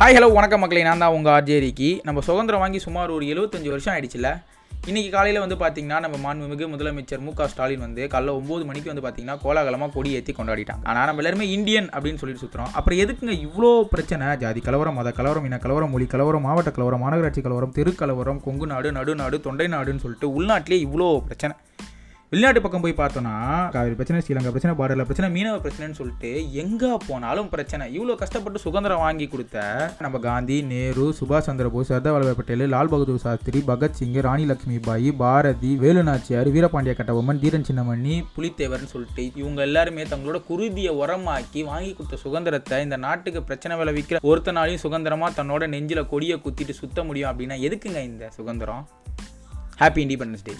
Hi hello வணக்கம் மக்களே. நான் தான் உங்கள் ஆர்ஜேரிக்கு நம்ம சுதந்திரம் வாங்கி சுமார் ஒரு எழுபத்தஞ்சு வருஷம் ஆயிடுச்சுல. இன்றைக்கி காலையில் வந்து பார்த்தீங்கன்னா நம்ம மாண்புமிகு முதலமைச்சர் மு க ஸ்டாலின் வந்து காலைல ஒம்பது மணிக்கு வந்து பார்த்தீங்கன்னா கோலாகலமாக கொடி ஏற்றி கொண்டாடிட்டாங்க. ஆனால் நம்ம எல்லாருமே இந்தியன் அப்படின்னு சொல்லிட்டு சுற்றுறோம் அப்புறம் எதுக்குங்க இவ்வளோ பிரச்சனை? ஜாதி கலவரம் மத கலவரம் இன கலவரம் மொழி கலவரம் மாவட்ட கலவரம் மாநகராட்சி கலவரம் தெருக்கலவரம் கொங்கு நாடு நடுநாடு தொண்டை நாடுன்னு சொல்லிட்டு உள்நாட்டிலே இவ்வளோ பிரச்சனை. வெளிநாட்டு பக்கம் போய் பார்த்தோன்னா காவிரி பிரச்சனை ஸ்ரீலங்கா பிரச்சனை பார்டரில் பிரச்சனை மீனவ பிரச்சனைன்னு சொல்லிட்டு எங்கே போனாலும் பிரச்சனை. இவ்வளோ கஷ்டப்பட்டு சுதந்திரம் வாங்கி கொடுத்த நம்ம காந்தி நேரு சுபாஷ் சந்திர போஸ் சர்தார் வல்லபாய் பட்டேல் லால் பகதூர் சாஸ்திரி பகத்சிங் ராணி லட்சுமி பாய் பாரதி வேலு நாச்சியார் வீரபாண்டிய கட்டபொம்மன் தீரன் சின்னமணி புலித்தேவர்னு சொல்லிட்டு இவங்க எல்லாருமே தங்களோட குருதியை உரமாக்கி வாங்கி கொடுத்த சுதந்திரத்தை இந்த நாட்டுக்கு பிரச்சனை விளைவிக்கிற ஒருத்தனாலையும் சுதந்திரமாக தன்னோட நெஞ்சில் கொடியை குத்திட்டு சுத்த முடியும் அப்படின்னா எதுக்குங்க இந்த சுதந்திரம்? Happy independence day